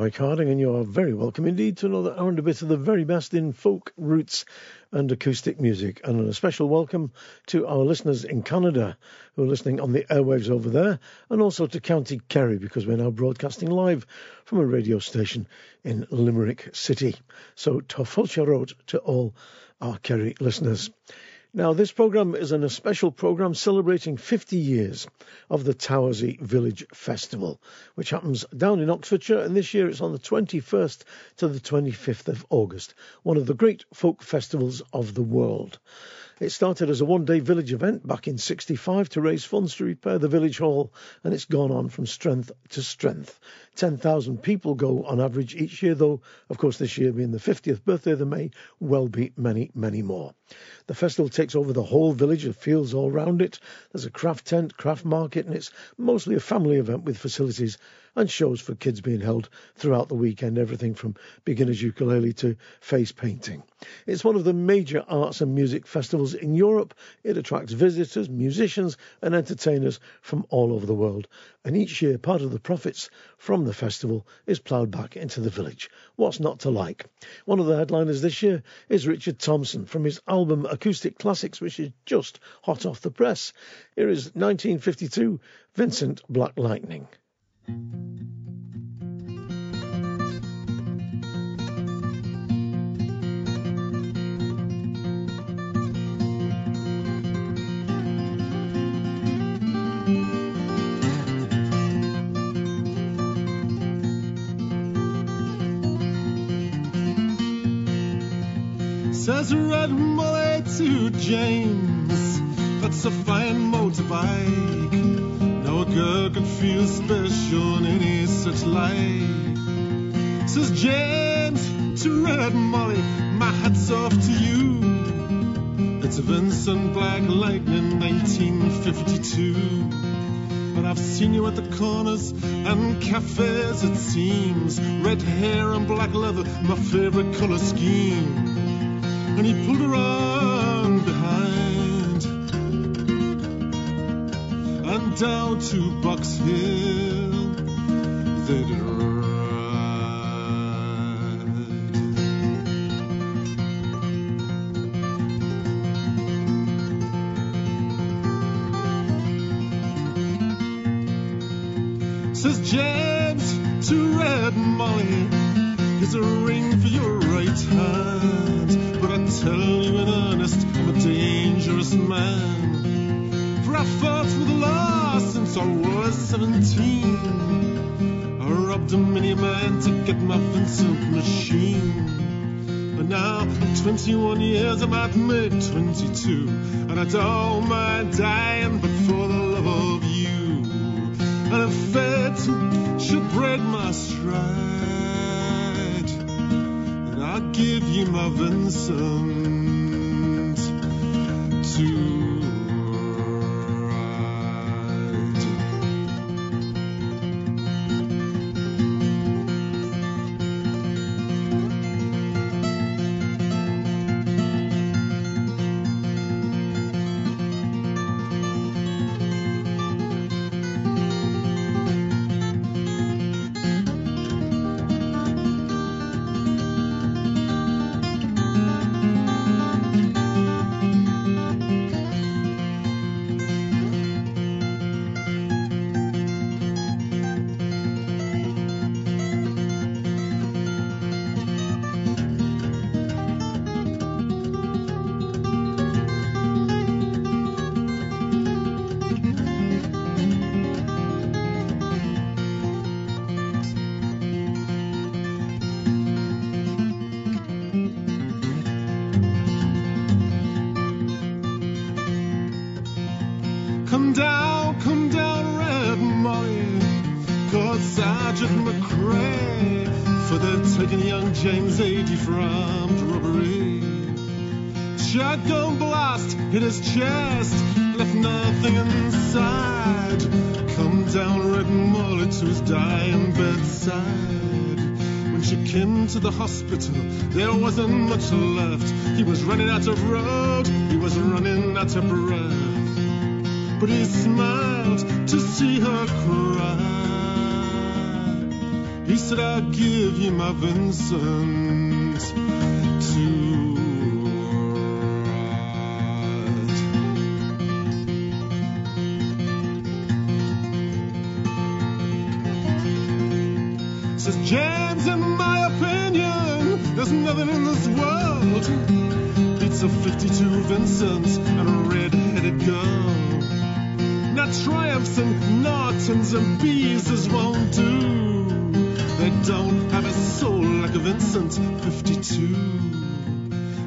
Mike Harding, and you are very welcome indeed to another hour and a bit of the very best in folk, roots, and acoustic music. And a special welcome to our listeners in Canada who are listening on the airwaves over there, and also to County Kerry because we're now broadcasting live from a radio station in Limerick City. So, Tofulcha Road to all our Kerry listeners. Now, this program is an, a special program celebrating 50 years of the Towersey Village Festival, which happens down in Oxfordshire, and this year it's on the 21st to the 25th of August, one of the great folk festivals of the world. It started as a one day village event back in 65 to raise funds to repair the village hall, and it's gone on from strength to strength. 10,000 people go on average each year, though, of course, this year being the 50th birthday, there may well be many, many more. The festival takes over the whole village, the fields all round it. There's a craft tent, craft market, and it's mostly a family event with facilities and shows for kids being held throughout the weekend, everything from beginner's ukulele to face painting. It's one of the major arts and music festivals in Europe. It attracts visitors, musicians, and entertainers from all over the world. And each year, part of the profits from the festival is ploughed back into the village. What's not to like? One of the headliners this year is Richard Thompson from his album Acoustic Classics, which is just hot off the press. Here is 1952 Vincent Black Lightning. Says Red Molly to James, that's a fine motorbike No girl could feel special in any such light. Says James to Red Molly, my hat's off to you. It's a Vincent Black Lightning 1952. But I've seen you at the corners and cafes, it seems. Red hair and black leather, my favorite color scheme. And he pulled her on behind. and down to Box Hill Vincent machine. But now, 21 years, I'm at mid 22. And I don't mind dying, but for the love of you. And if fate should break my stride, then I'll give you my Vincent McCrae for the taking young James 80 from robbery. Shotgun blast hit his chest, left nothing inside. Come down, Red Molly, to his dying bedside. When she came to the hospital, there wasn't much left. He was running out of road, he was running out of breath but he smiled to see her cry. He said, I'll give you my Vincent to ride. Says James, in my opinion, there's nothing in this world beats a 52 Vincent and a red-headed girl. Now triumphs and Nortons and Bees won't do. Don't have a soul like a Vincent 52.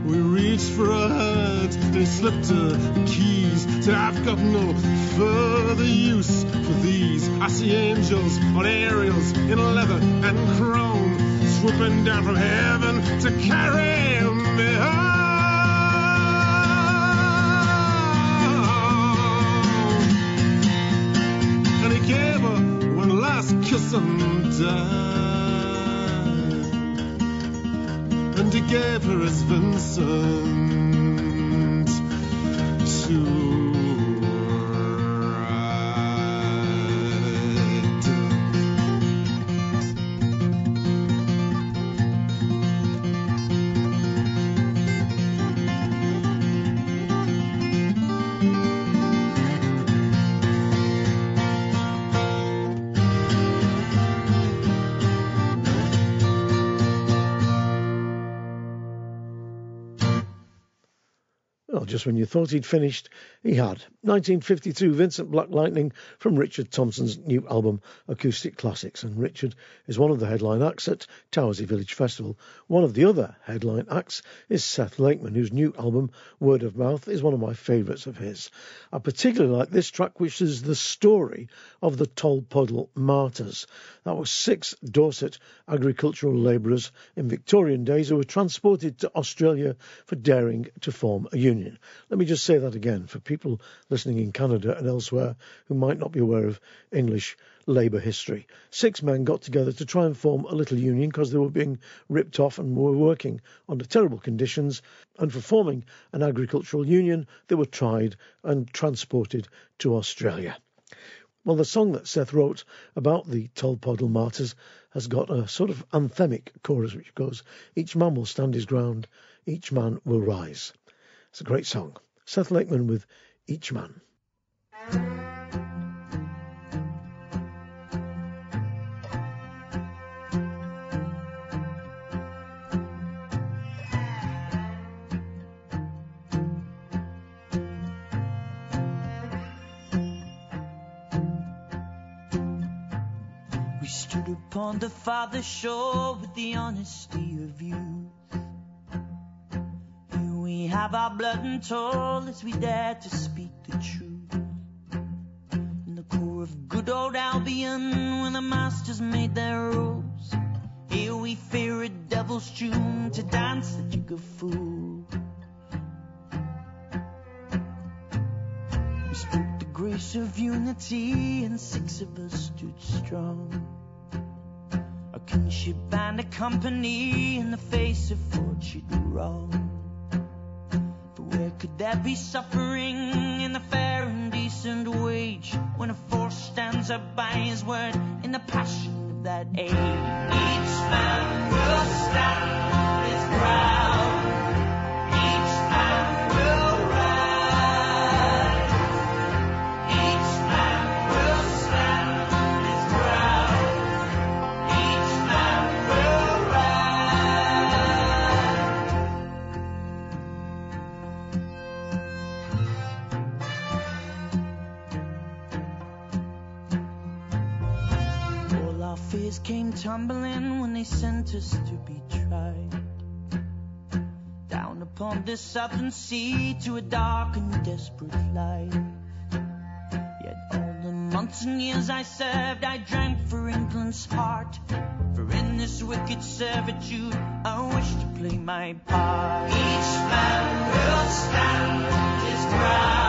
We reached for a hurt, they slipped her the keys. Said I've got no further use for these. I see angels on aerials in leather and chrome, swooping down from heaven to carry me home. And he gave her one last kiss and died. Gave his Vincent When you thought he'd finished, he had. 1952 Vincent Black Lightning from Richard Thompson's new album Acoustic Classics. And Richard is one of the headline acts at Towersey Village Festival. One of the other headline acts is Seth Lakeman, whose new album Word of Mouth is one of my favourites of his. I particularly like this track, which is the story of the Tolpuddle Martyrs. That was six Dorset agricultural labourers in Victorian days who were transported to Australia for daring to form a union. Let me just say that again for people listening in Canada and elsewhere who might not be aware of English labour history. Six men got together to try and form a little union because they were being ripped off and were working under terrible conditions. And for forming an agricultural union, they were tried and transported to Australia. Well, the song that Seth wrote about the Tolpuddle martyrs has got a sort of anthemic chorus which goes, Each man will stand his ground, each man will rise. It's a great song. Seth Lakeman with Each Man. Upon the farther shore with the honesty of youth. Here we have our blood and toil as we dare to speak the truth. In the core of good old Albion, when the masters made their rules, here we fear a devil's tune to dance the jig of fool. We spoke the grace of unity, and six of us stood strong. A kinship and a company in the face of fortune wrong. For where could there be suffering in the fair and decent wage when a force stands up by his word in the passion of that age? Each man will stand his ground. Tumbling when they sent us to be tried. Down upon this southern sea to a dark and desperate life. Yet all the months and years I served, I drank for England's heart. For in this wicked servitude, I wish to play my part. Each man will stand his ground.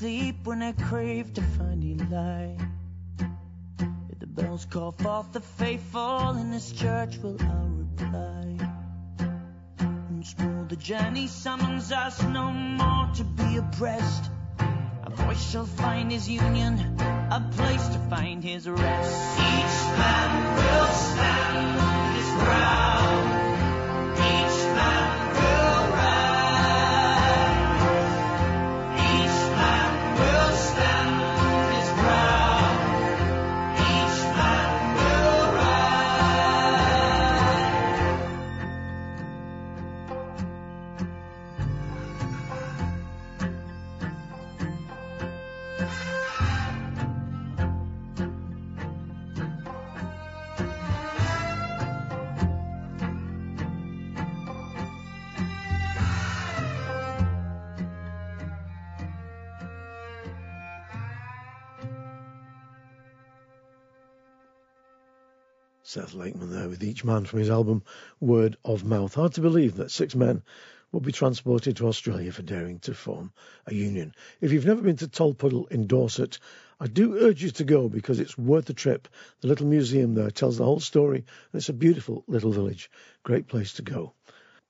Sleep when I crave to find a lie. If the bells call forth the faithful in this church, will I reply? Once more the journey summons us no more to be oppressed. A voice shall find his union, a place to find his rest. Each man will stand his ground. With each man from his album Word of Mouth. Hard to believe that six men will be transported to Australia for daring to form a union. If you've never been to Tolpuddle in Dorset, I do urge you to go because it's worth the trip. The little museum there tells the whole story, and it's a beautiful little village. Great place to go.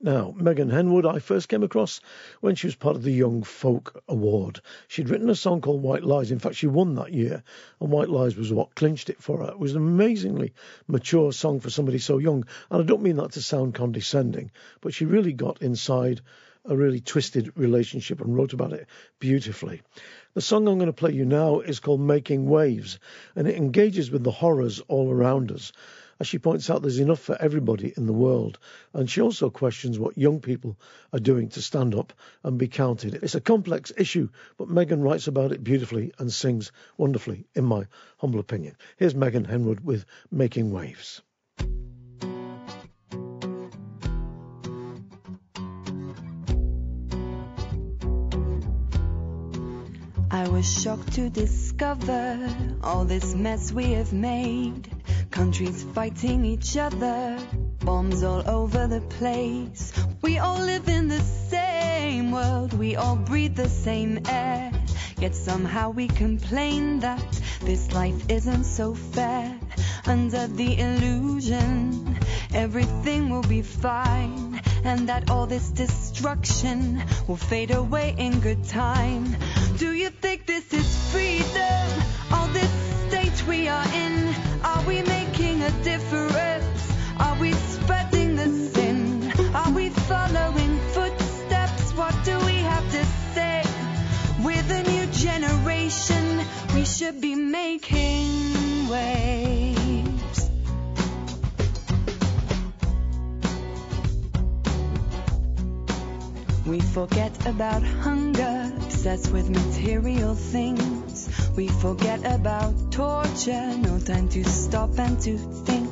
Now, Megan Henwood, I first came across when she was part of the Young Folk Award. She'd written a song called White Lies. In fact, she won that year, and White Lies was what clinched it for her. It was an amazingly mature song for somebody so young. And I don't mean that to sound condescending, but she really got inside a really twisted relationship and wrote about it beautifully. The song I'm going to play you now is called Making Waves, and it engages with the horrors all around us. As she points out, there's enough for everybody in the world. And she also questions what young people are doing to stand up and be counted. It's a complex issue, but Megan writes about it beautifully and sings wonderfully, in my humble opinion. Here's Megan Henwood with Making Waves. I was shocked to discover all this mess we have made. Countries fighting each other, bombs all over the place. We all live in the same world, we all breathe the same air. Yet somehow we complain that this life isn't so fair. Under the illusion, everything will be fine, and that all this destruction will fade away in good time. Do you think this is freedom? All this state we are in, are we making a difference? Are we spreading the sin? Are we following footsteps? What do we have to say? With a new generation, we should be making waves. We forget about hunger, obsessed with material things. We forget about torture, no time to stop and to think.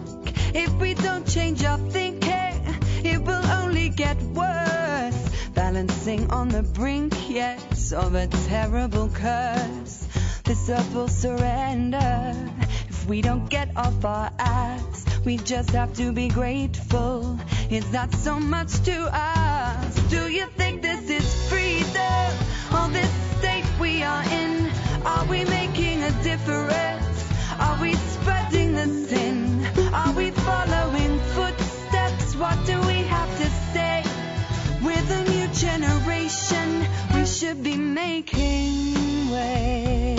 If we don't change our thinking, it will only get worse. Balancing on the brink, yes, of a terrible curse. This earth surrender if we don't get off our ass. We just have to be grateful. It's not so much to us. Do you think this is freedom? All this state we are in, are we? Are we spreading the sin? Are we following footsteps? What do we have to say? With a new generation, we should be making waves.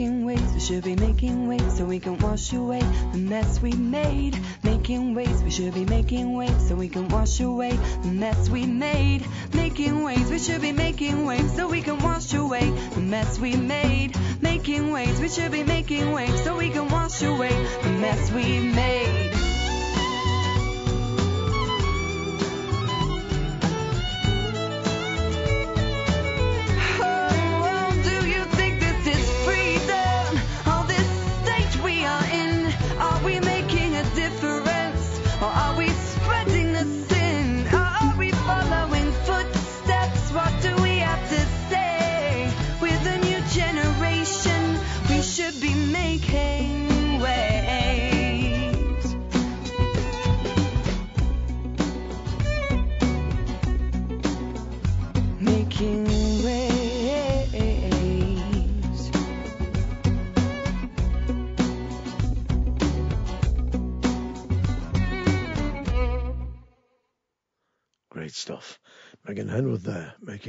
Making waves, we should be making waves so we can wash away the mess we made. Making waves, we should be making waves so we can wash away the mess we made. Making waves, we should be making waves so we can wash away the mess we made. Making waves, we should be making waves so we can wash away the mess we made.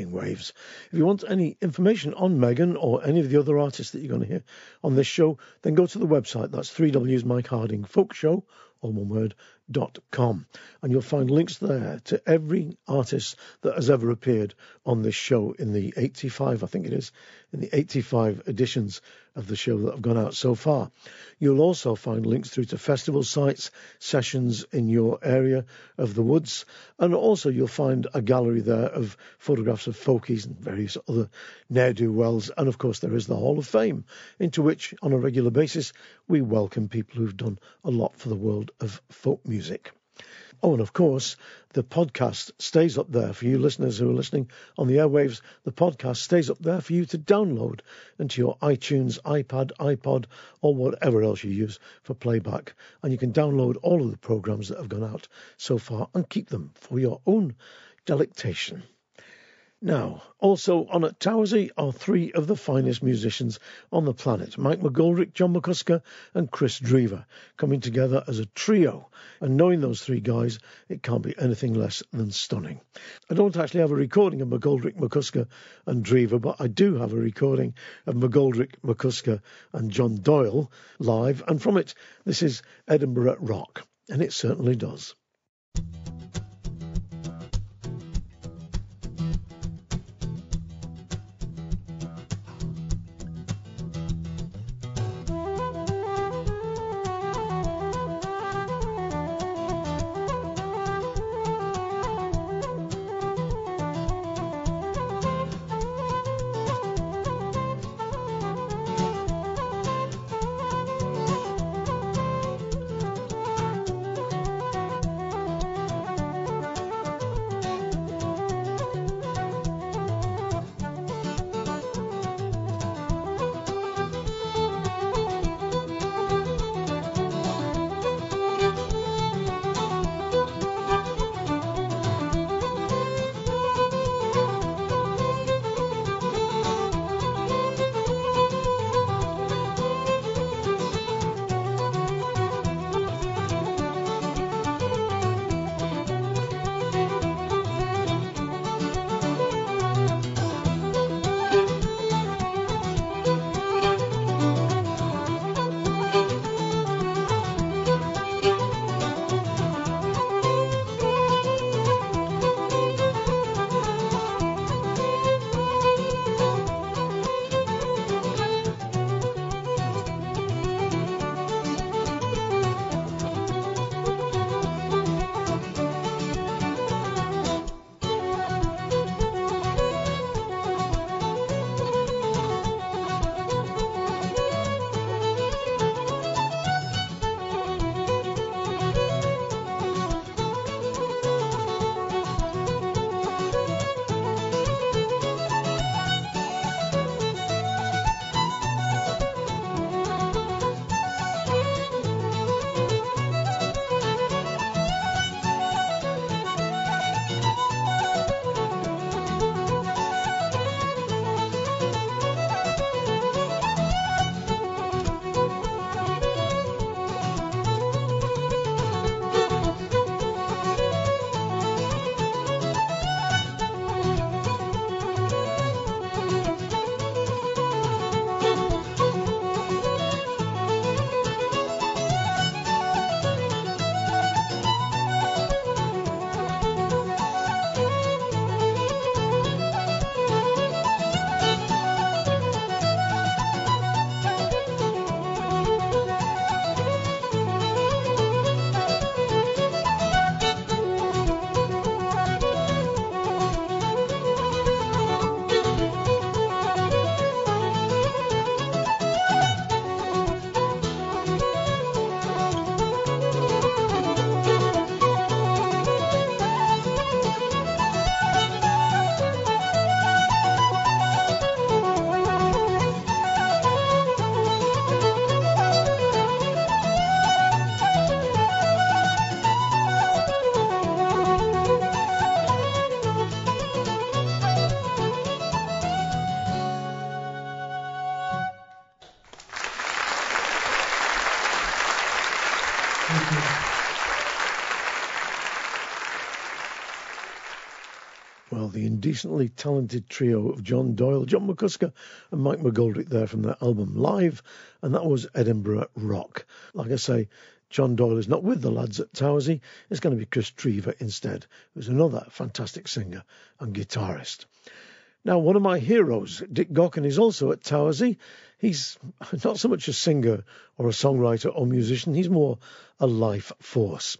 Making waves. If you want any information on Megan or any of the other artists that you're going to hear on this show, then go to the website. That's 3W's Mike Harding Folk Show, all one word, dot com. And you'll find links there to every artist that has ever appeared on this show in the 85, I think it is, in the 85 editions of the show that have gone out so far. You'll also find links through to festival sites, sessions in your area of the woods, and also you'll find a gallery there of photographs of folkies and various other ne'er-do-wells, and of course there is the Hall of Fame, into which on a regular basis we welcome people who've done a lot for the world of folk music. Oh, and of course, the podcast stays up there for you listeners who are listening on the airwaves. The podcast stays up there for you to download into your iTunes, iPad, iPod, or whatever else you use for playback. And you can download all of the programs that have gone out so far and keep them for your own delectation. Now, also on at Towersey are three of the finest musicians on the planet Mike McGoldrick, John McCusker, and Kris Drever, coming together as a trio. And knowing those three guys, it can't be anything less than stunning. I don't actually have a recording of McGoldrick, McCusker, and Drever, but I do have a recording of McGoldrick, McCusker, and John Doyle live. And from it, this is Edinburgh Rock, and it certainly does. Indecently talented trio of John Doyle, John McCusker, and Mike McGoldrick there from their album Live, and that was Edinburgh Rock. Like I say, John Doyle is not with the lads at Towersey. It's going to be Kris Drever instead, who's another fantastic singer and guitarist. Now, one of my heroes, Dick Gaughan, is also at Towersey. He's not so much a singer or a songwriter or musician, he's more a life force.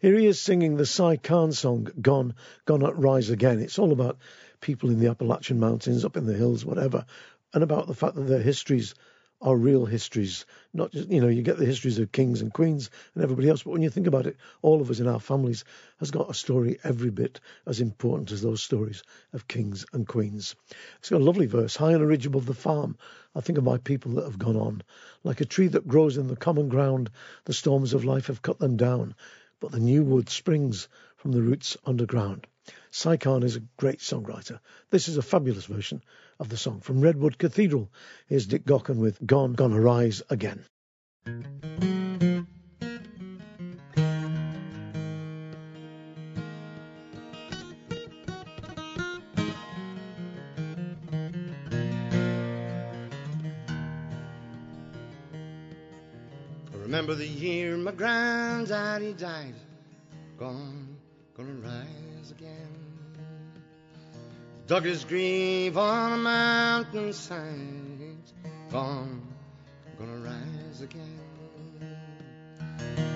Here he is singing the Si Kahn song, Gone, Gonna Rise Again. It's all about people in the Appalachian Mountains, up in the hills, whatever, and about the fact that their histories are real histories. Not just, you know, you get the histories of kings and queens and everybody else, but when you think about it, all of us in our families has got a story every bit as important as those stories of kings and queens. It's got a lovely verse. High on a ridge above the farm, I think of my people that have gone on. Like a tree that grows in the common ground, the storms of life have cut them down, but the new wood springs from the roots underground. Kahn is a great songwriter. This is a fabulous version of the song from Redwood Cathedral. Here's Dick Gaughan with Gone, Gonna Rise Again. remember the year my granddaddy died. Gone, gonna rise again. Dug his grave on a mountainside. Gone, gonna rise again.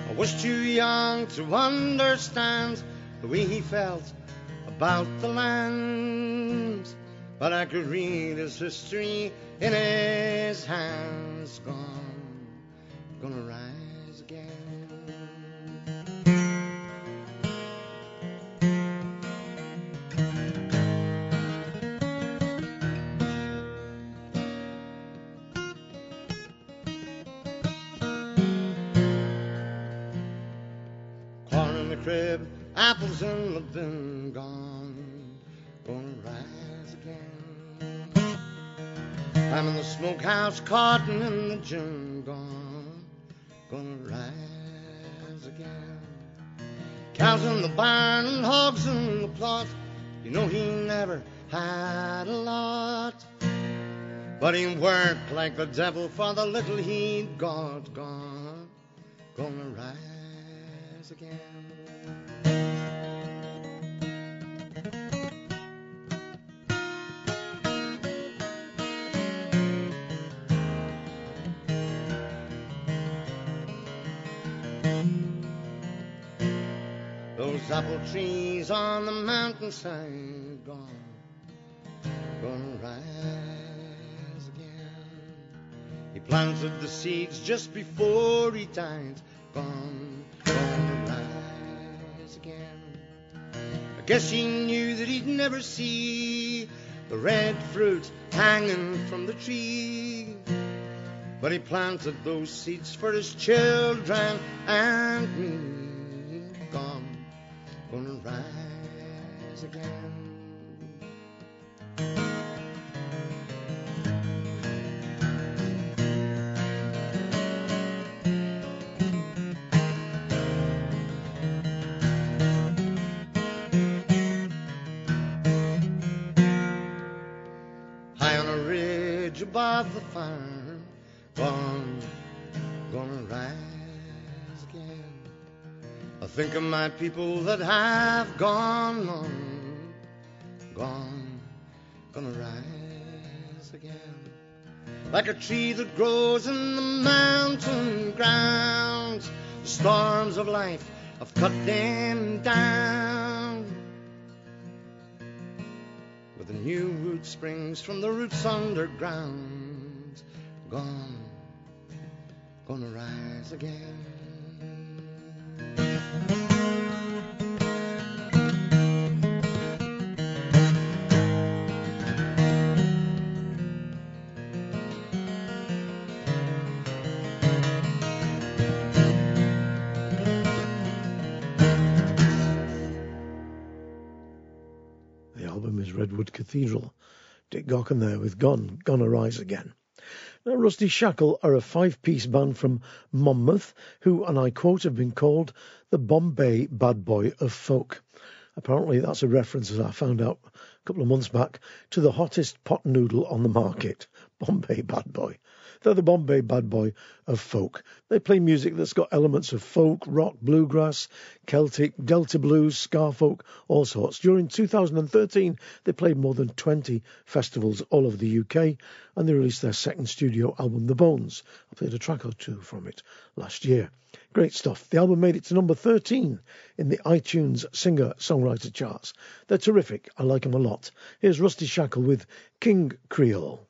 I was too young to understand the way he felt about the land, but I could read his history in his hands. Gone, smokehouse, cotton in the gone, gonna rise again. Cows in the barn and hogs in the plot, you know he never had a lot. But he worked like the devil for the little he'd got, gone, gonna rise again. Apple trees on the mountainside gone, gonna rise again. He planted the seeds just before he died, gone, gonna rise again. I guess he knew that he'd never see the red fruit hanging from the tree. But he planted those seeds for his children and me gonna rise again. High on a ridge above the farm, gone, gonna rise think of my people that have gone on, gone, gonna rise again. Like a tree that grows in the mountain grounds, the storms of life have cut them down. But the new root springs from the roots underground, gone, gonna rise again. The album is Redwood Cathedral. Dick Gaughan there with Gone, Gonna Rise Again. Now, Rusty Shackle are a five piece band from Monmouth who, and I quote, have been called the Bombay bad boy of folk. Apparently, that's a reference, as I found out a couple of months back, to the hottest pot noodle on the market, Bombay Bad Boy. They're the Bombay bad boy of folk. They play music that's got elements of folk, rock, bluegrass, Celtic, Delta blues, ska folk, all sorts. During 2013, they played more than 20 festivals all over the UK and they released their second studio album, The Bones. I played a track or two from it last year. Great stuff. The album made it to number 13 in the iTunes singer songwriter charts. They're terrific. I like them a lot. Here's Rusty Shackle with King Creole.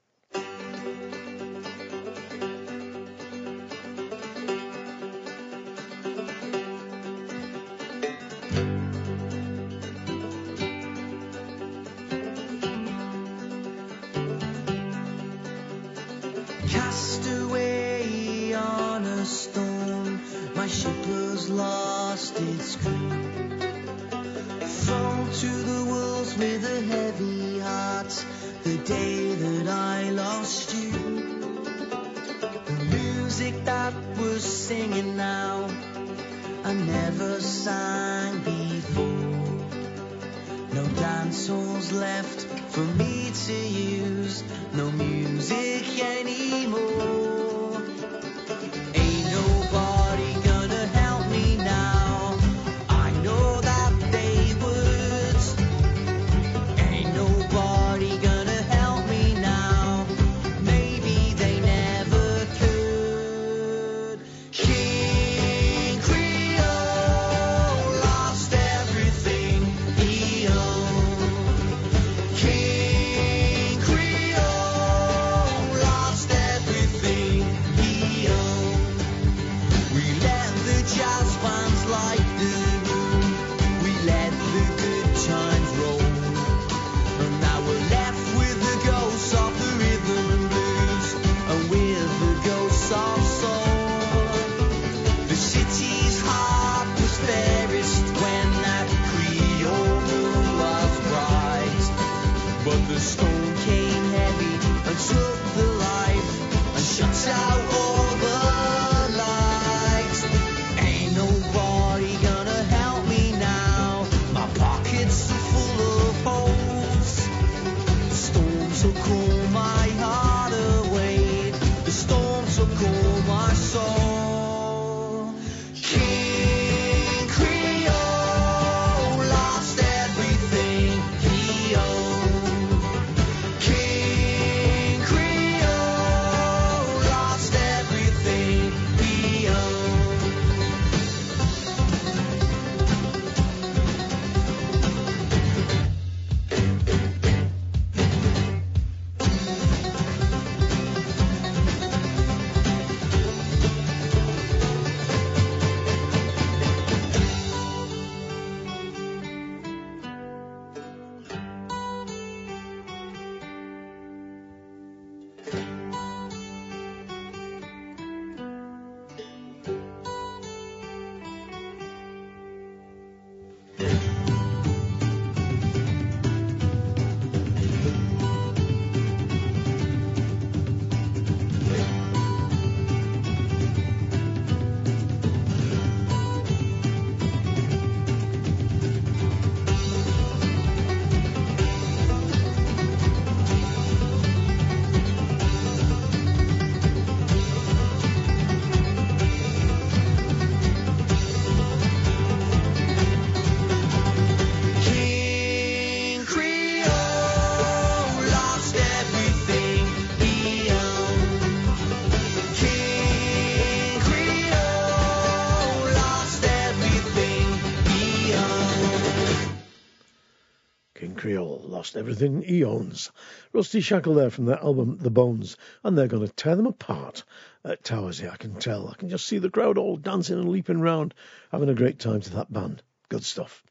Lost everything he owns. Rusty Shackle there from their album The Bones, and they're going to tear them apart at Towersey, I can tell. I can just see the crowd all dancing and leaping round, having a great time to that band. Good stuff.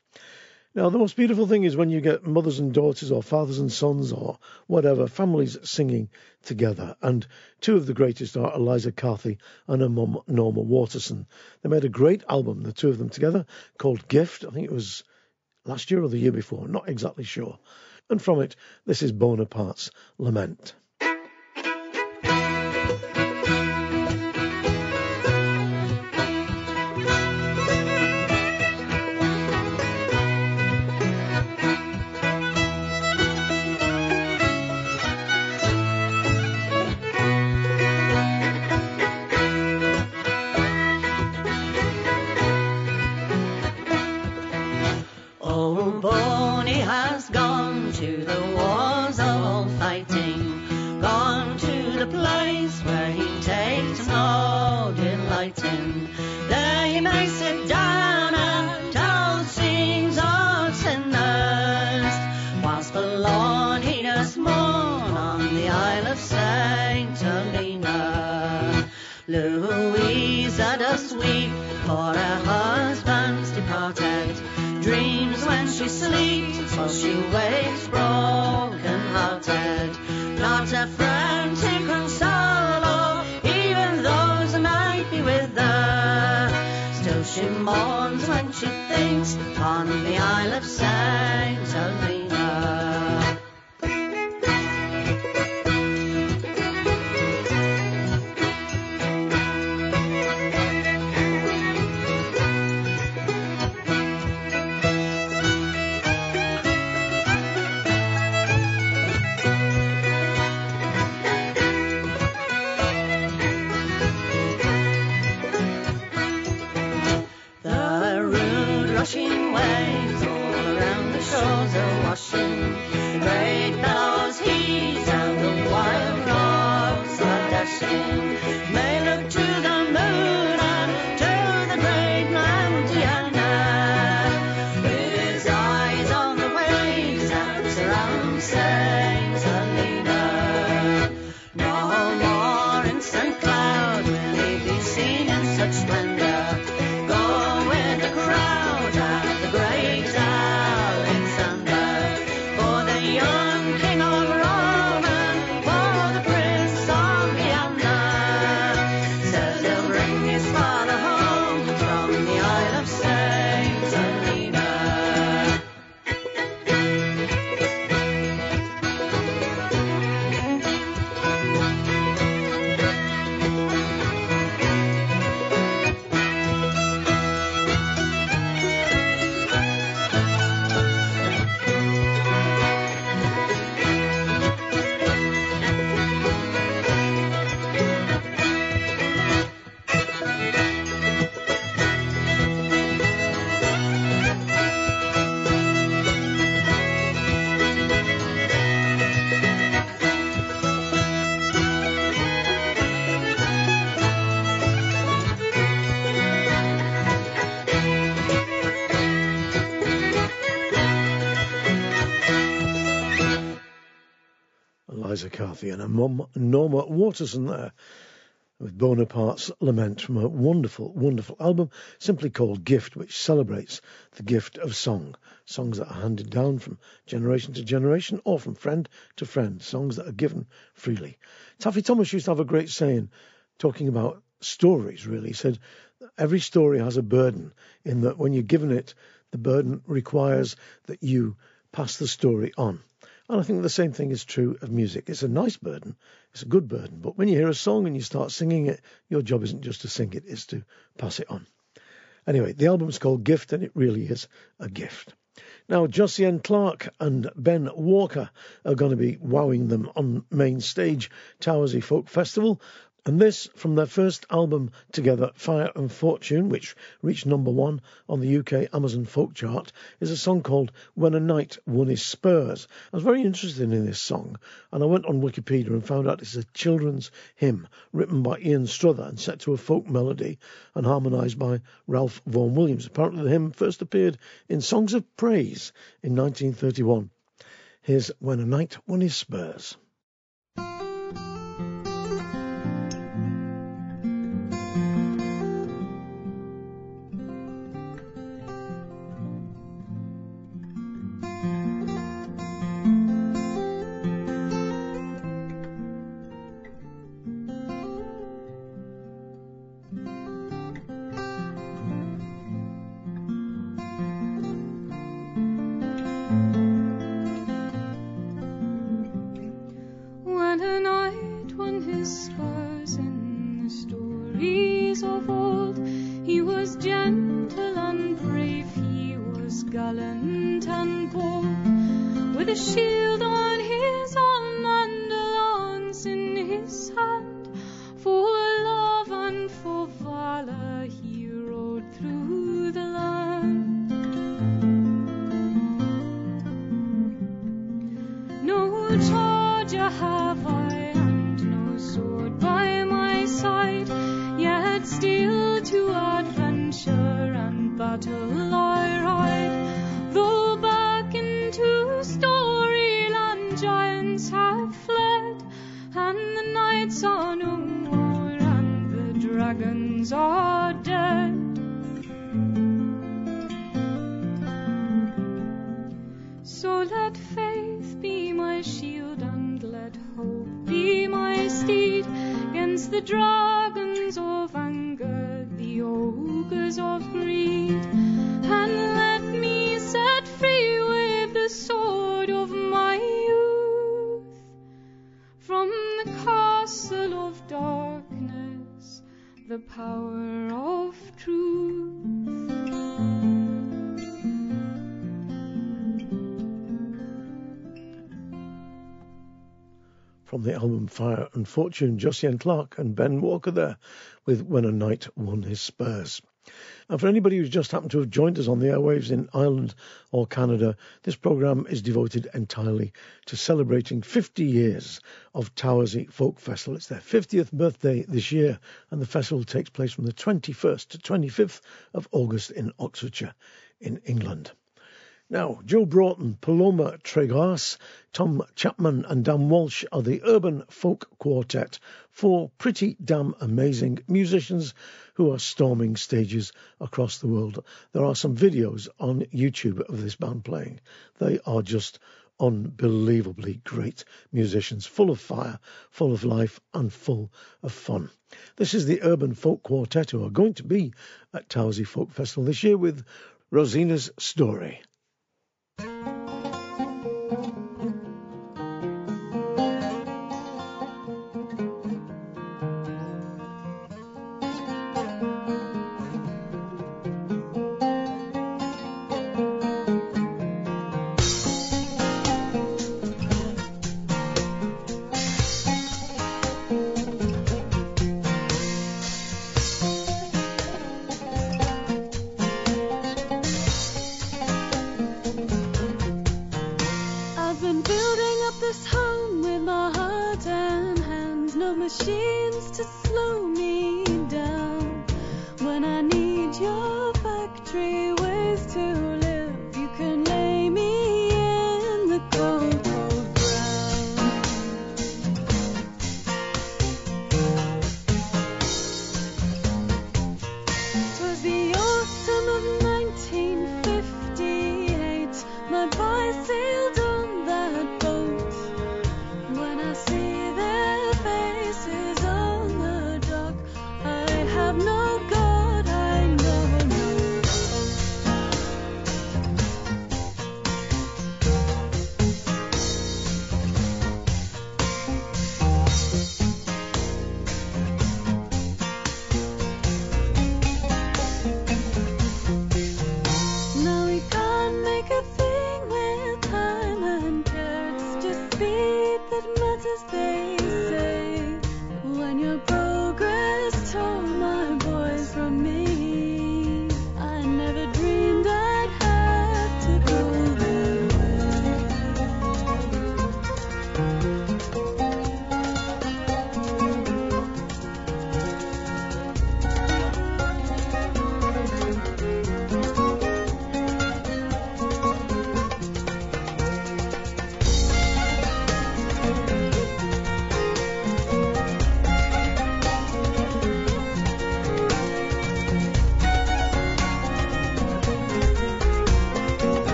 Now, the most beautiful thing is when you get mothers and daughters, or fathers and sons, or whatever, families singing together. And two of the greatest are Eliza Carthy and her mum, Norma Waterson. They made a great album, the two of them together, called Gift. I think it was last year or the year before, not exactly sure and from it, this is Bonaparte's Lament. Carthy and Norma Waterson there with Bonaparte's Lament from a wonderful, wonderful album simply called Gift, which celebrates the gift of song. Songs that are handed down from generation to generation or from friend to friend. Songs that are given freely. Taffy Thomas used to have a great saying talking about stories, really. He said, Every story has a burden, in that when you're given it, the burden requires that you pass the story on. And I think the same thing is true of music. It's a nice burden, it's a good burden, but when you hear a song and you start singing it, your job isn't just to sing it, it's to pass it on. Anyway, the album's called Gift, and it really is a gift. Now, Josienne Clarke and Ben Walker are going to be wowing them on main stage, Towersey Folk Festival. And this from their first album together, Fire and Fortune, which reached number one on the UK Amazon folk chart, is a song called When a Knight Won His Spurs. I was very interested in this song, and I went on Wikipedia and found out it's a children's hymn written by Jan Struther and set to a folk melody and harmonised by Ralph Vaughan Williams. Apparently, the hymn first appeared in Songs of Praise in 1931. Here's When a Knight Won His Spurs. Fire and Fortune, Josienne Clarke and Ben Walker there with When a Knight Won His Spurs. And for anybody who's just happened to have joined us on the airwaves in Ireland or Canada, this programme is devoted entirely to celebrating 50 years of Towersey Folk Festival. It's their 50th birthday this year, and the festival takes place from the 21st to 25th of August in Oxfordshire, in England. Now, Joe Broughton, Paloma Trigás, Tom Chapman, and Dan Walsh are the Urban Folk Quartet, four pretty damn amazing musicians who are storming stages across the world. There are some videos on YouTube of this band playing. They are just unbelievably great musicians, full of fire, full of life, and full of fun. This is the Urban Folk Quartet who are going to be at Towersey Folk Festival this year with Rosina's Story.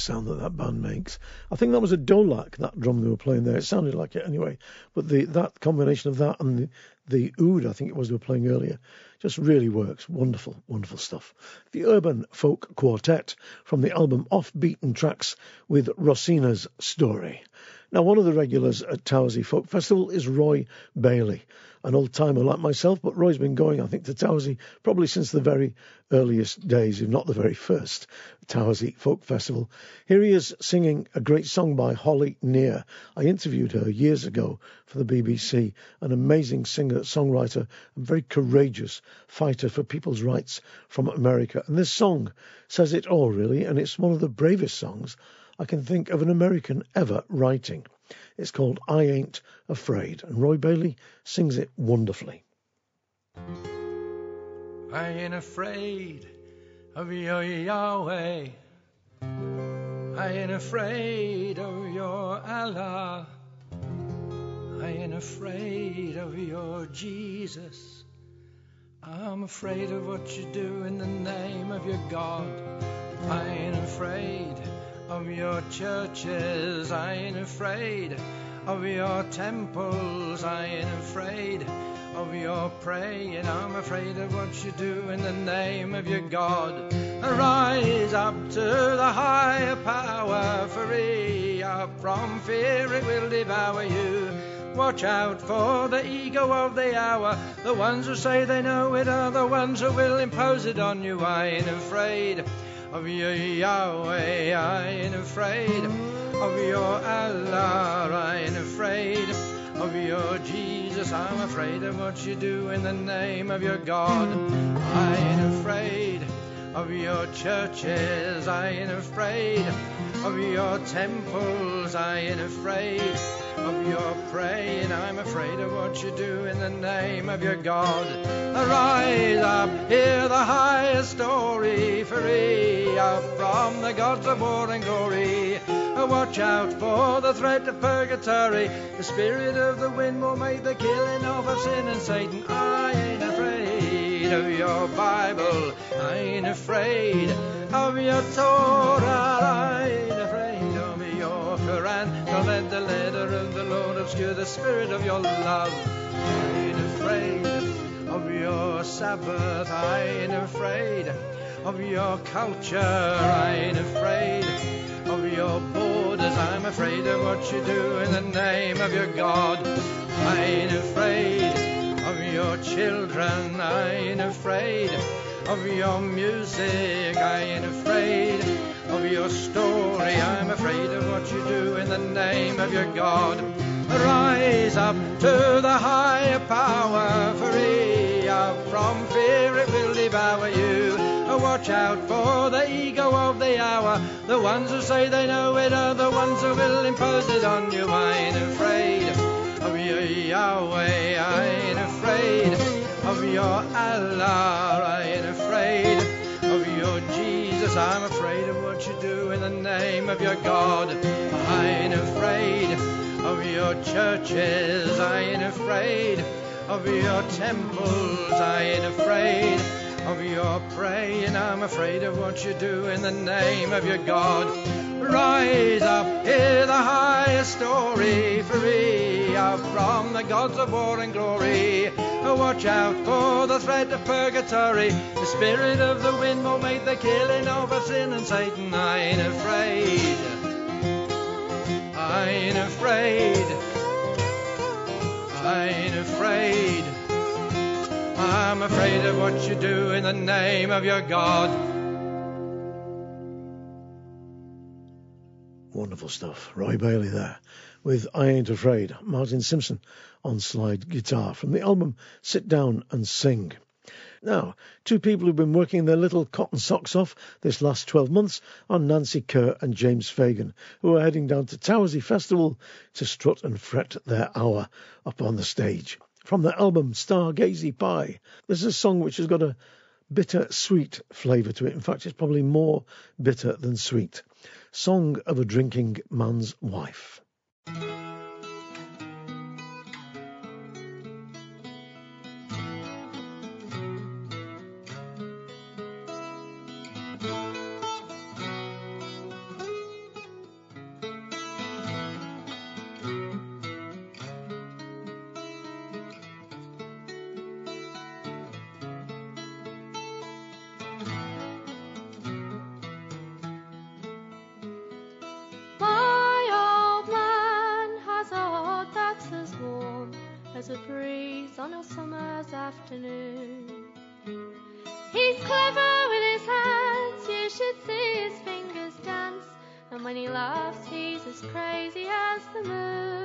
Sound that that band makes. I think that was a dholak, that drum they were playing there. It sounded like it anyway. But the that combination of that and the, the oud, I think it was they were playing earlier, just really works. Wonderful, wonderful stuff. The Urban Folk Quartet from the album Off Beaten Tracks with Rosina's Story. Now, one of the regulars at Towersey Folk Festival is Roy Bailey, an old timer like myself, but Roy's been going, I think, to Towersey probably since the very earliest days, if not the very first Towersey Folk Festival. Here he is singing a great song by Holly Near. I interviewed her years ago for the BBC, an amazing singer, songwriter, and very courageous fighter for people's rights from America. And this song says it all, really, and it's one of the bravest songs I can think of an American ever writing. It's called I Ain't Afraid, and Roy Bailey sings it wonderfully. I ain't afraid of your Yahweh. I ain't afraid of your Allah. I ain't afraid of your Jesus. I'm afraid of what you do in the name of your God. I ain't afraid of your churches. I ain't afraid of your temples. I ain't afraid of your praying. I'm afraid of what you do in the name of your God. Rise up to the higher power, free up from fear, it will devour you. Watch out for the ego of the hour. The ones who say they know it are the ones who will impose it on you. I ain't afraid of your Yahweh. I ain't afraid of your Allah. I ain't afraid of your Jesus. I'm afraid of what you do in the name of your God. I ain't afraid of your churches. I ain't afraid of your temples. I ain't afraid of your praying. I'm afraid of what you do in the name of your God. Arise up, hear the highest story, free up from the gods of war and glory. Watch out for the threat of purgatory. The spirit of the wind will make the killing of of sin and Satan. I ain't afraid of your Bible. I ain't afraid of your Torah. I ain't afraid of your Quran. Don't let the letter of the Lord obscure the spirit of your love. I ain't afraid of your Sabbath. I ain't afraid of your culture. I ain't afraid of your borders. I'm afraid of what you do in the name of your God. I ain't afraid your children. I ain't afraid of your music. I ain't afraid of your story. I'm afraid of what you do in the name of your God. Rise up to the higher power, free up from fear, it will devour you. Watch out for the ego of the hour. The ones who say they know it are the ones who will impose it on you. I ain't afraid of your Yahweh. I ain't afraid of your Allah. I ain't afraid of your Jesus. I'm afraid of what you do in the name of your God. I ain't afraid of your churches. I ain't afraid of your temples. I ain't afraid of your praying. I'm afraid of what you do in the name of your God. Rise up, hear the highest story, free up from the gods of war and glory. Watch out for the threat of purgatory. The spirit of the wind will make the killing of sin and Satan. I ain't afraid I ain't afraid. I ain't afraid. I'm afraid of what you do in the name of your God. Wonderful stuff. Roy Bailey there with I Ain't Afraid. Martin Simpson on slide guitar from the album Sit Down and Sing. Now, two people who've been working their little cotton socks off this last 12 months are Nancy Kerr and James Fagan, who are heading down to Towersey Festival to strut and fret their hour up on the stage. From their album Stargazy Pie, this is a song which has got a bitter sweet flavour to it. In fact, it's probably more bitter than sweet. Song of a Drinking Man's Wife. My as a breeze on a summer's afternoon. He's clever with his hands, you should see his fingers dance. And when he laughs, he's as crazy as the moon.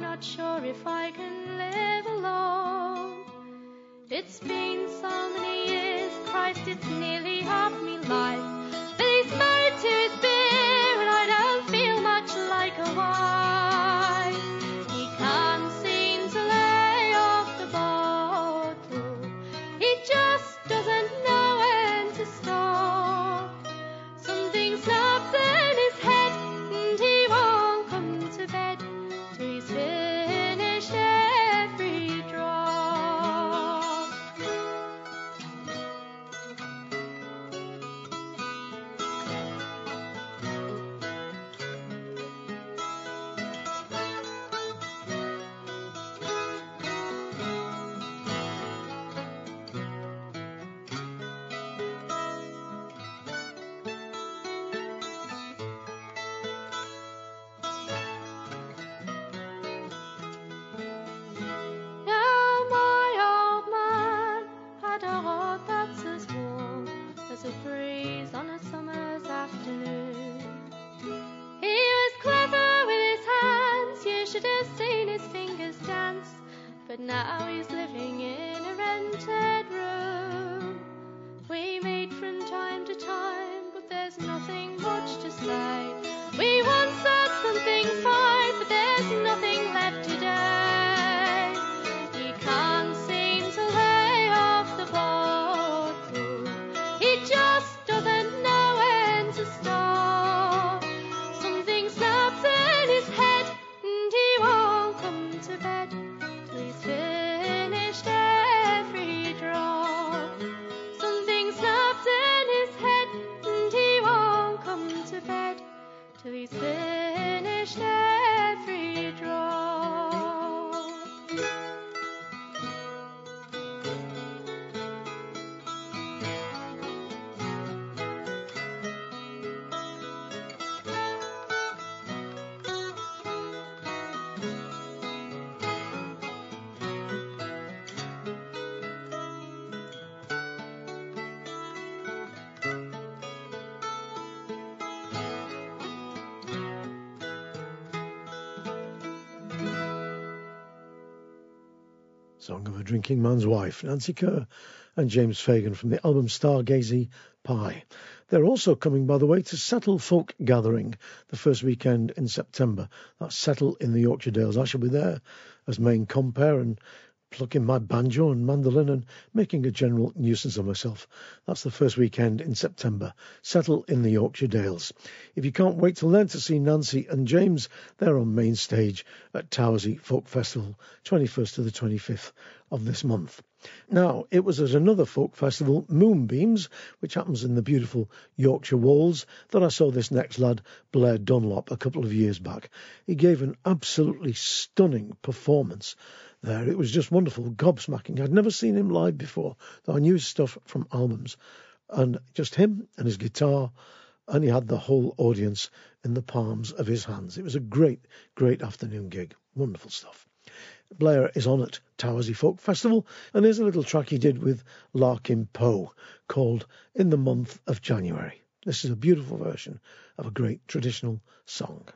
I'm not sure if I can live alone. It's been so many years, Christ, it's nearly half me life. Song of a Drinking Man's Wife, Nancy Kerr and James Fagan from the album Stargazy Pie. They're also coming, by the way, to Settle Folk Gathering the first weekend in September. That's Settle in the Yorkshire Dales. I shall be there as main compere and plucking my banjo and mandolin and making a general nuisance of myself. That's the first weekend in September. Settle in the Yorkshire Dales. If you can't wait till then to see Nancy and James, they're on main stage at Towersey Folk Festival, 21st to the 25th of this month. Now, it was at another folk festival, Moonbeams, which happens in the beautiful Yorkshire Wolds, that I saw this next lad, Blair Dunlop, a couple of years back. He gave an absolutely stunning performance there. It was just wonderful, gobsmacking. I'd never seen him live before, though I knew his stuff from albums. And just him and his guitar, and he had the whole audience in the palms of his hands. It was a great, great afternoon gig. Wonderful stuff. Blair is on at Towersey Folk Festival, and here's a little track he did with Larkin Poe called In the Month of January. This is a beautiful version of a great traditional song.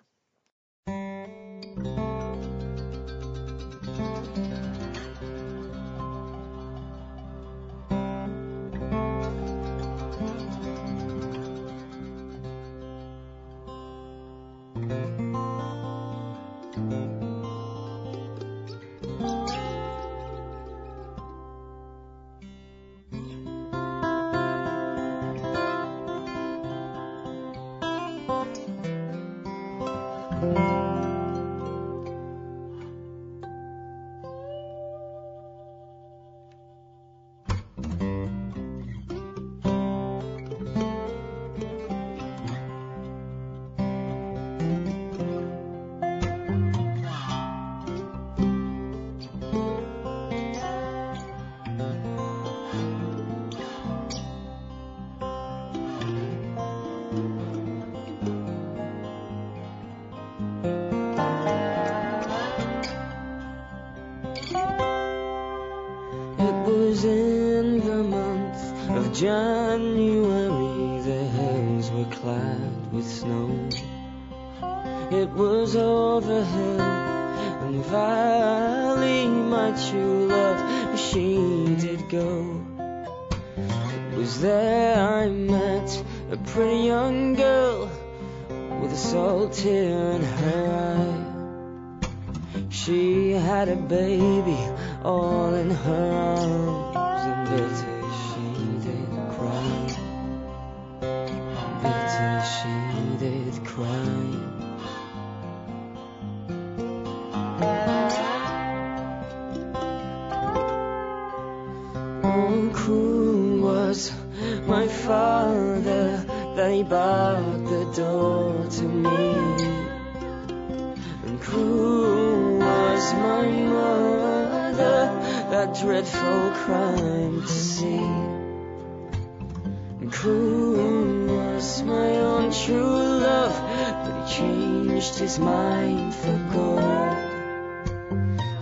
Valley, my true love, she did go. It was there I met a pretty young girl with a salt tear in her eye. She had a baby all in her arms, and bitter barred the door to me. And cruel was my mother, that dreadful crime to see. And cruel was my own true love, but he changed his mind for good.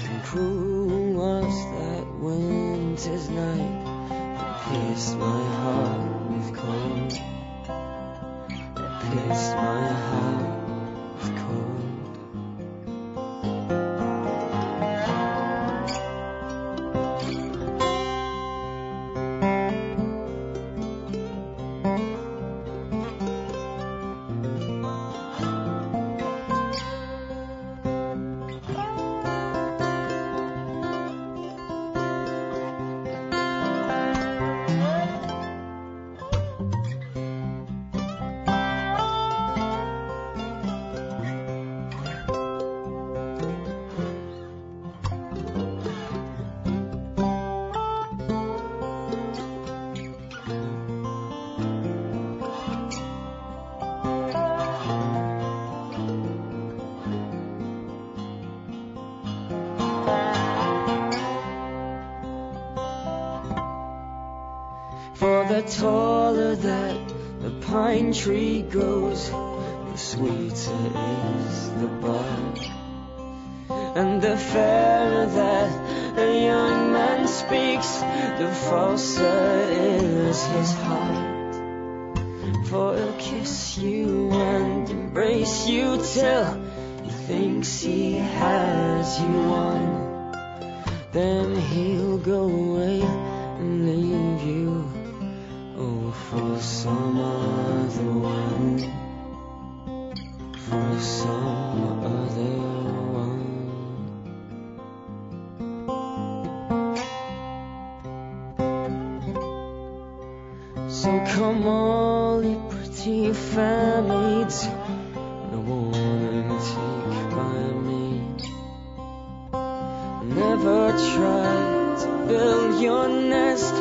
And cruel was that winter's night that pierced my heart with cold. Pierced my heart with cold. The is his heart. For he'll kiss you and embrace you till he thinks he has you won. then he'll go away and leave you. Oh, for some other one, for some other come all you pretty maids, no one take by me. Never try to build your nest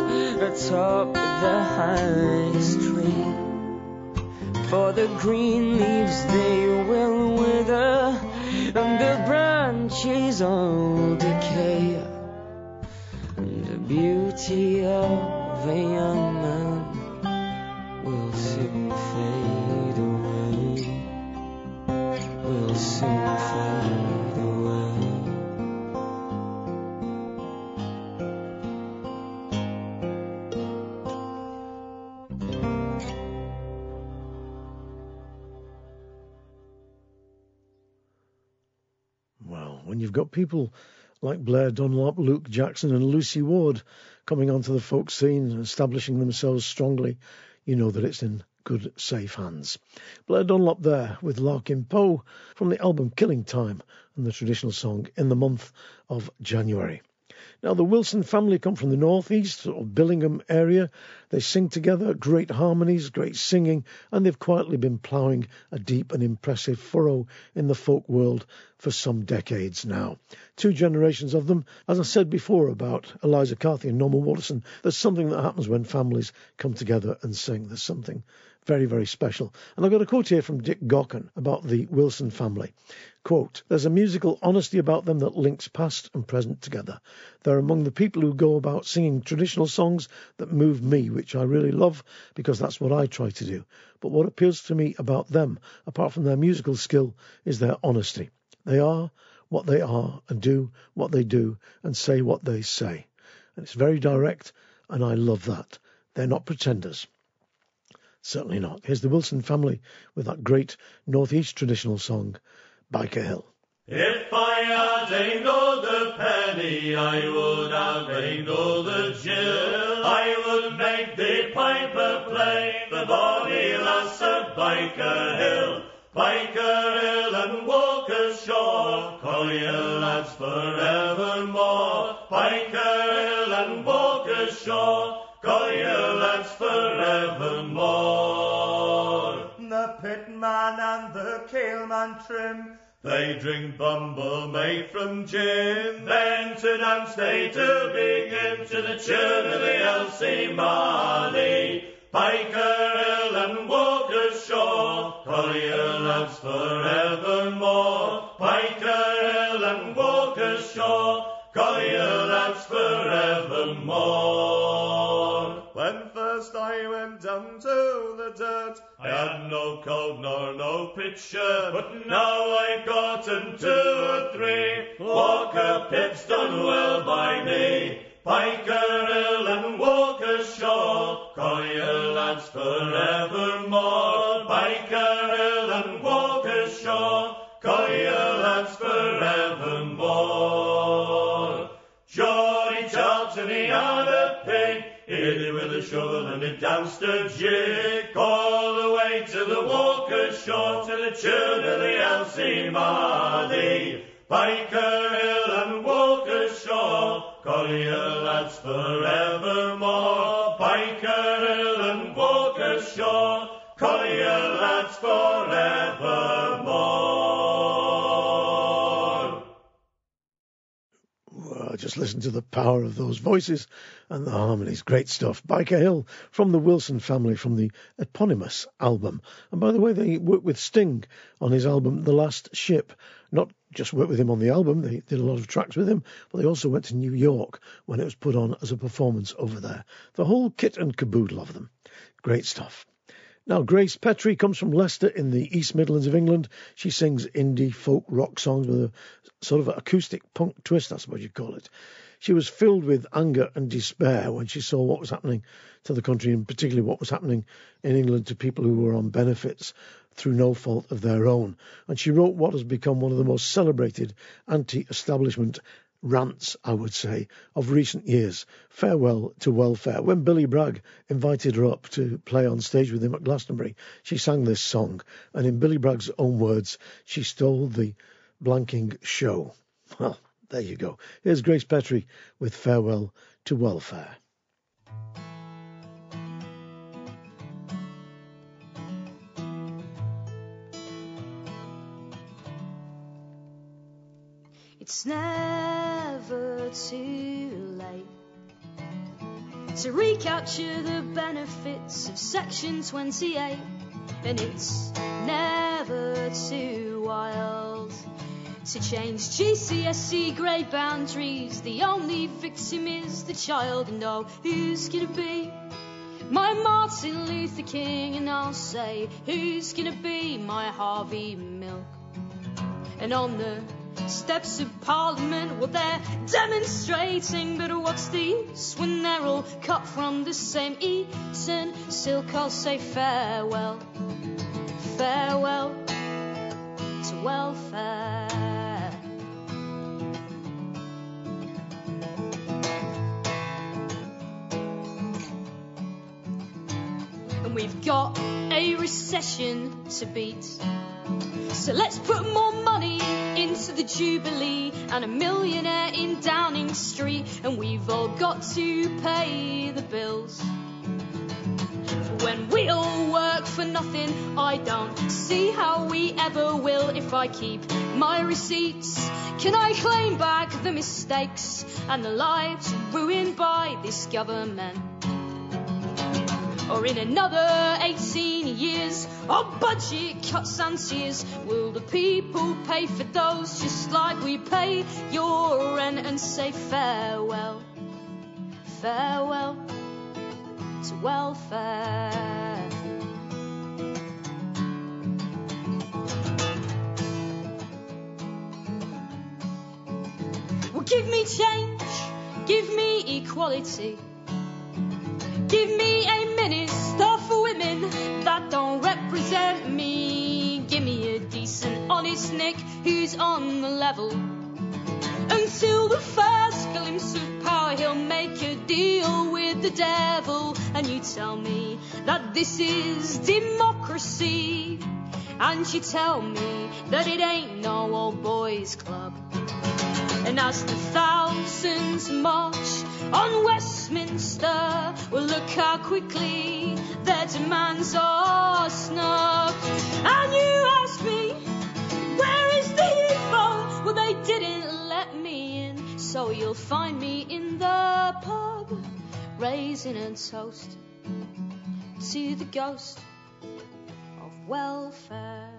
atop the highest tree. For the green leaves they will wither, and the branches all decay. And the beauty of a young you've got people like Blair Dunlop, Luke Jackson, and Lucy Ward coming onto the folk scene, and establishing themselves strongly, you know that it's in good, safe hands. Blair Dunlop there with Larkin Poe from the album Killing Time and the traditional song In the Month of January. Now, the Wilson family come from the northeast, sort of Billingham area. They sing together, great harmonies, great singing, and they've quietly been ploughing a deep and impressive furrow in the folk world for some decades now. Two generations of them. As I said before about Eliza Carthy and Norma Waterson, there's something that happens when families come together and sing. There's something very, very special. And I've got a quote here from Dick Gaughan about the Wilson family. Quote, There's a musical honesty about them that links past and present together. They're among the people who go about singing traditional songs that move me, which I really love because that's what I try to do. But what appeals to me about them, apart from their musical skill, is their honesty. They are what they are and do what they do and say what they say. And it's very direct, and I love that. They're not pretenders. Certainly not. Here's the Wilson family with that great Northeast traditional song, Byker Hill. If I had angled the penny, I would have angled the jill. I would make the piper play the bonny lass of Byker Hill. Byker Hill and Walker's Shore, call Collier lads forevermore. Byker Hill and Walker's Shore, and the keelman trim. They drink bumble made from gin, then to dance they to begin to the tune of the Elsie Marley. Byker Hill and Walker's Shore, Collier lads forevermore. Byker Hill and Walker's Shore, Collier lads forevermore. When first I went down to the dirt, I had no coat nor no pitcher, but now I've gotten two or three. Walker Pitt's done well by me. Byker Hill and Walker's Shore, Collier lads forevermore. Byker Hill and Walker's Shore, Collier lads forevermore. Johnny Charlton, he had a pig, he hit it with a shovel and a jig all the way to the Walker's Shore to the tune of the Elsie Marley. Byker Hill and Walker's Shore, Collier lads forevermore. Just listen to the power of those voices and the harmonies. Great stuff. Byker Hill from the Wilson family from the eponymous album. And by the way, they worked with Sting on his album The Last Ship. Not just worked with him on the album, they did a lot of tracks with him, but they also went to New York when it was put on as a performance over there. The whole kit and caboodle of them. Great stuff. Now, Grace Petrie comes from Leicester in the East Midlands of England. She sings indie folk rock songs with a sort of acoustic punk twist, I suppose you'd call it. She was filled with anger and despair when she saw what was happening to the country, and particularly what was happening in England to people who were on benefits through no fault of their own. And she wrote what has become one of the most celebrated anti establishment rants, I would say, of recent years. Farewell to Welfare. When Billy Bragg invited her up to play on stage with him at Glastonbury, she sang this song, and in Billy Bragg's own words, she stole the blanking show. Well, there you go. Here's Grace Petrie with Farewell to Welfare. It's never too late to recapture the benefits of Section 28, and it's never too wild to change GCSE grade boundaries. The only victim is the child, and oh, who's gonna be? My Martin Luther King, and I'll say, who's gonna be my Harvey Milk? And on the steps of Parliament, well, they're demonstrating, but what's the use when they're all cut from the same Eton silk? I'll say farewell, farewell to welfare. And we've got a recession to beat. So let's put more money into the Jubilee and a millionaire in Downing Street, and we've all got to pay the bills. When we all work for nothing, I don't see how we ever will if I keep my receipts. Can I claim back the mistakes and the lives ruined by this government? Or in another 18 years. Of budget cuts and tears, will the people pay for those just like we pay? Your rent and say farewell, farewell to welfare? Well, give me change, give me equality. Give me a minister for women that don't represent me. Give me a decent, honest Nick who's on the level. Until the first glimpse of power, he'll make a deal with the devil. And you tell me that this is democracy. And you tell me that it ain't no old boys club. And as the thousands march on Westminster, well, look how quickly their demands are snubbed. And you ask me, where is the info? Well, they didn't let me in, so you'll find me in the pub, raising a toast to the ghost of welfare.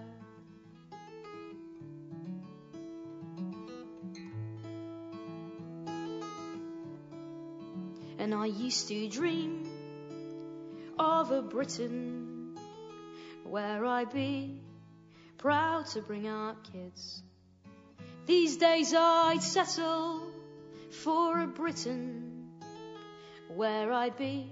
And I used to dream of a Britain where I'd be proud to bring up kids. These days I'd settle for a Britain where I'd be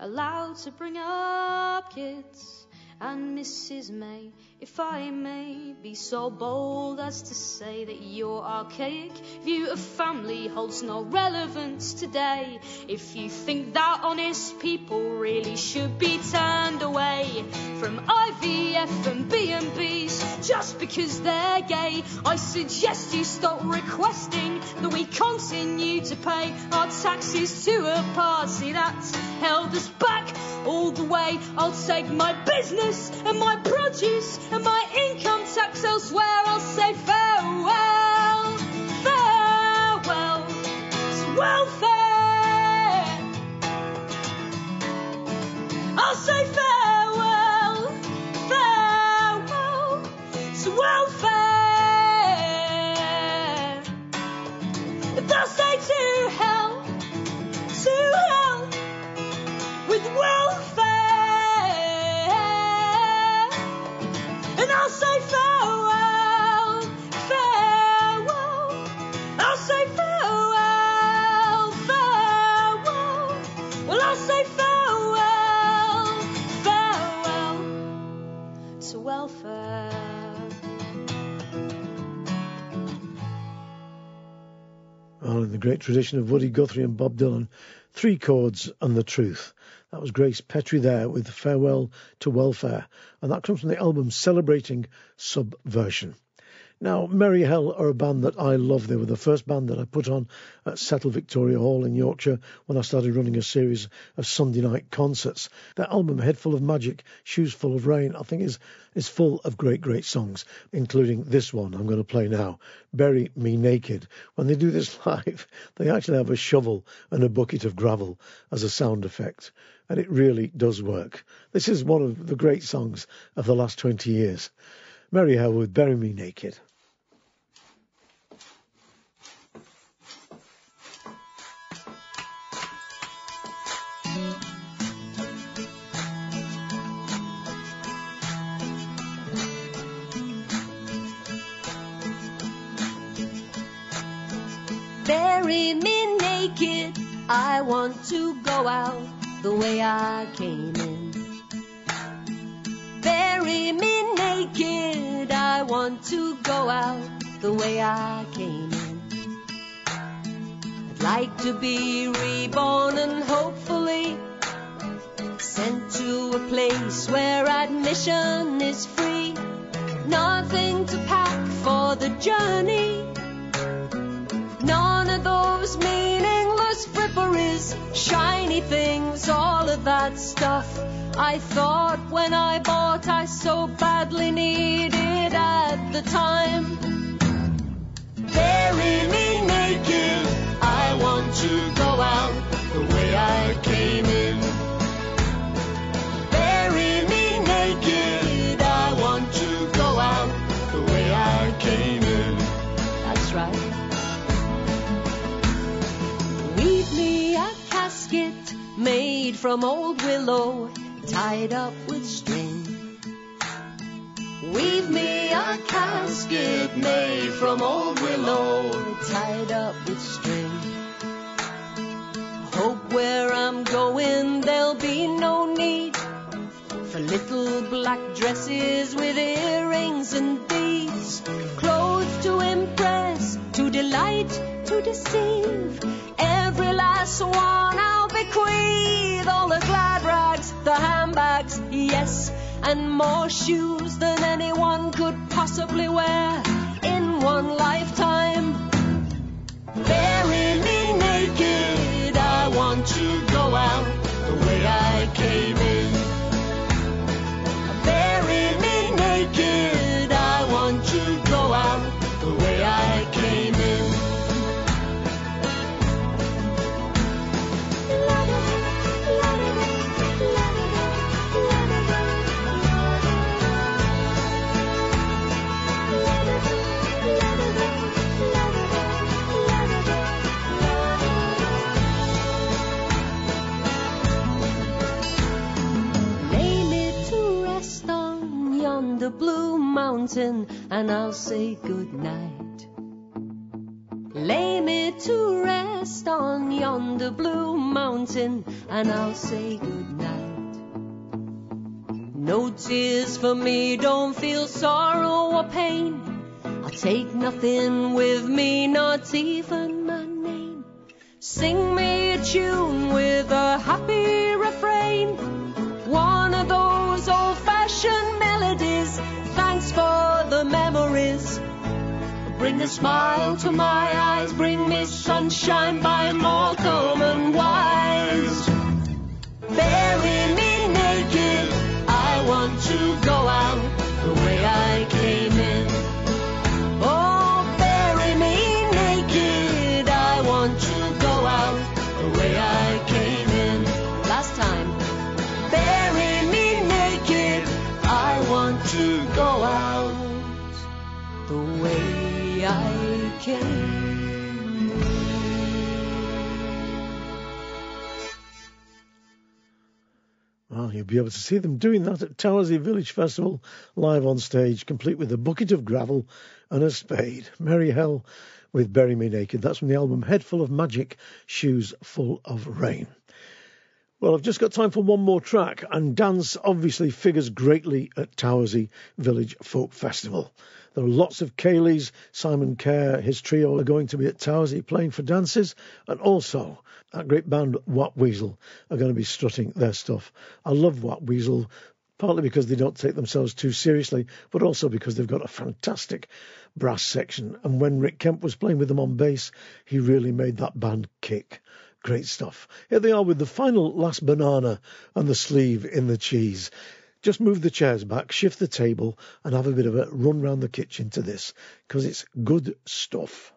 allowed to bring up kids. And Mrs. May, if I may be so bold as to say that your archaic view of family holds no relevance today. If you think that honest people really should be turned away from IVF and B&Bs just because they're gay, I suggest you stop requesting that we continue to pay our taxes to a party that's held us back all the way. I'll take my business and my produce and my income tax elsewhere. I'll say farewell, farewell to welfare. I'll say farewell, Well, in the great tradition of Woody Guthrie and Bob Dylan, Three Chords and the Truth. That was Grace Petrie there with Farewell to Welfare, and that comes from the album Celebrating Subversion. Now, Merry Hell are a band that I love. They were the first band that I put on at Settle Victoria Hall in Yorkshire when I started running a series of Sunday night concerts. Their album, Head Full of Magic, Shoes Full of Rain, I think is, is full of great, great songs, including this one I'm going to play now, Bury Me Naked. When they do this live, they actually have a shovel and a bucket of gravel as a sound effect, and it really does work. This is one of the great songs of the last 20 years. Merry Hell with Bury Me Naked. I want to go out the way I came in. Bury me naked. I want to go out the way I came in. I'd like to be reborn and hopefully sent to a place where admission is free. Nothing to pack for the journey. None of those fripperies, shiny things, all of that stuff. I thought when I bought I so badly needed at the time. Bury me naked, I want to go out the way I came in. Made from old willow, tied up with string. Weave me a casket made from old willow, tied up with string. Hope where I'm going there'll be no need for little black dresses with earrings and beads, clothes to impress, to delight, to deceive. Every last one yes, and more shoes than anyone could possibly wear in one lifetime. Bury me naked, I want to go out the way I came in. Yonder blue mountain, and I'll say good night. Lay me to rest on yonder blue mountain, and I'll say good night. No tears for me, don't feel sorrow or pain. I'll take nothing with me, not even my name. Sing me a tune with a happy refrain. One of those old fashioned melodies. Thanks for the memories. Bring a smile to my eyes. Bring me sunshine by Morecambe and Wise. Bury me naked. I want to go out the way I came Well, you'll be able to see them doing that at Towersey Village Festival, live on stage, complete with a bucket of gravel and a spade. Merry Hell with Bury Me Naked. That's from the album Head Full of Magic, Shoes Full of Rain. Well, I've just got time for one more track, and dance obviously figures greatly at Towersey Village Folk Festival. There are lots of ceilidhs, Simon Kerr, his trio are going to be at Towersey playing for dances, and also that great band Whapweasel are going to be strutting their stuff. I love Whapweasel, partly because they don't take themselves too seriously, but also because they've got a fantastic brass section. And when Rick Kemp was playing with them on bass, he really made that band kick. Great stuff. Here they are with the final last banana and the sleeve in the cheese. Just move the chairs back, shift the table, and have a bit of a run round the kitchen to this, because it's good stuff.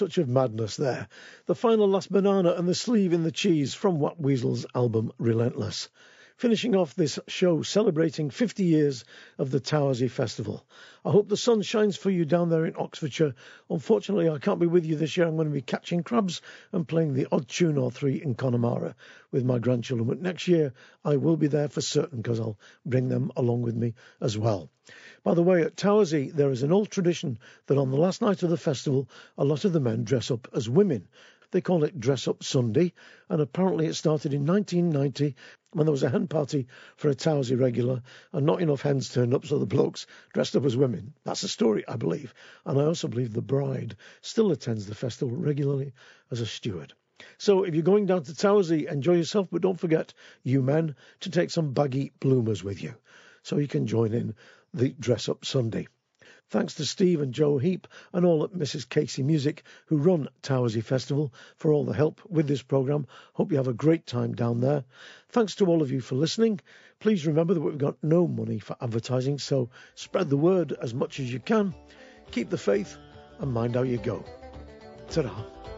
Touch of madness there. The final last banana and the sleeve in the cheese from Whapweasel's album Relentless. Finishing off this show celebrating 50 years of the Towersey Festival. I hope the sun shines for you down there in Oxfordshire. Unfortunately, I can't be with you this year. I'm going to be catching crabs and playing the odd tune or three in Connemara with my grandchildren. But next year, I will be there for certain because I'll bring them along with me as well. By the way, at Towersey, there is an old tradition that on the last night of the festival, a lot of the men dress up as women. They call it Dress Up Sunday, and apparently it started in 1990 when there was a hen party for a Towersey regular, and not enough hens turned up, so the blokes dressed up as women. That's the story, I believe. And I also believe the bride still attends the festival regularly as a steward. So if you're going down to Towersey, enjoy yourself, but don't forget, you men, to take some baggy bloomers with you so you can join in the Dress Up Sunday. Thanks to Steve and Joe Heap and all at Mrs. Casey Music who run Towersey Festival for all the help with this programme. Hope you have a great time down there. Thanks to all of you for listening. Please remember that we've got no money for advertising, so spread the word as much as you can. Keep the faith and mind how you go. Ta-da.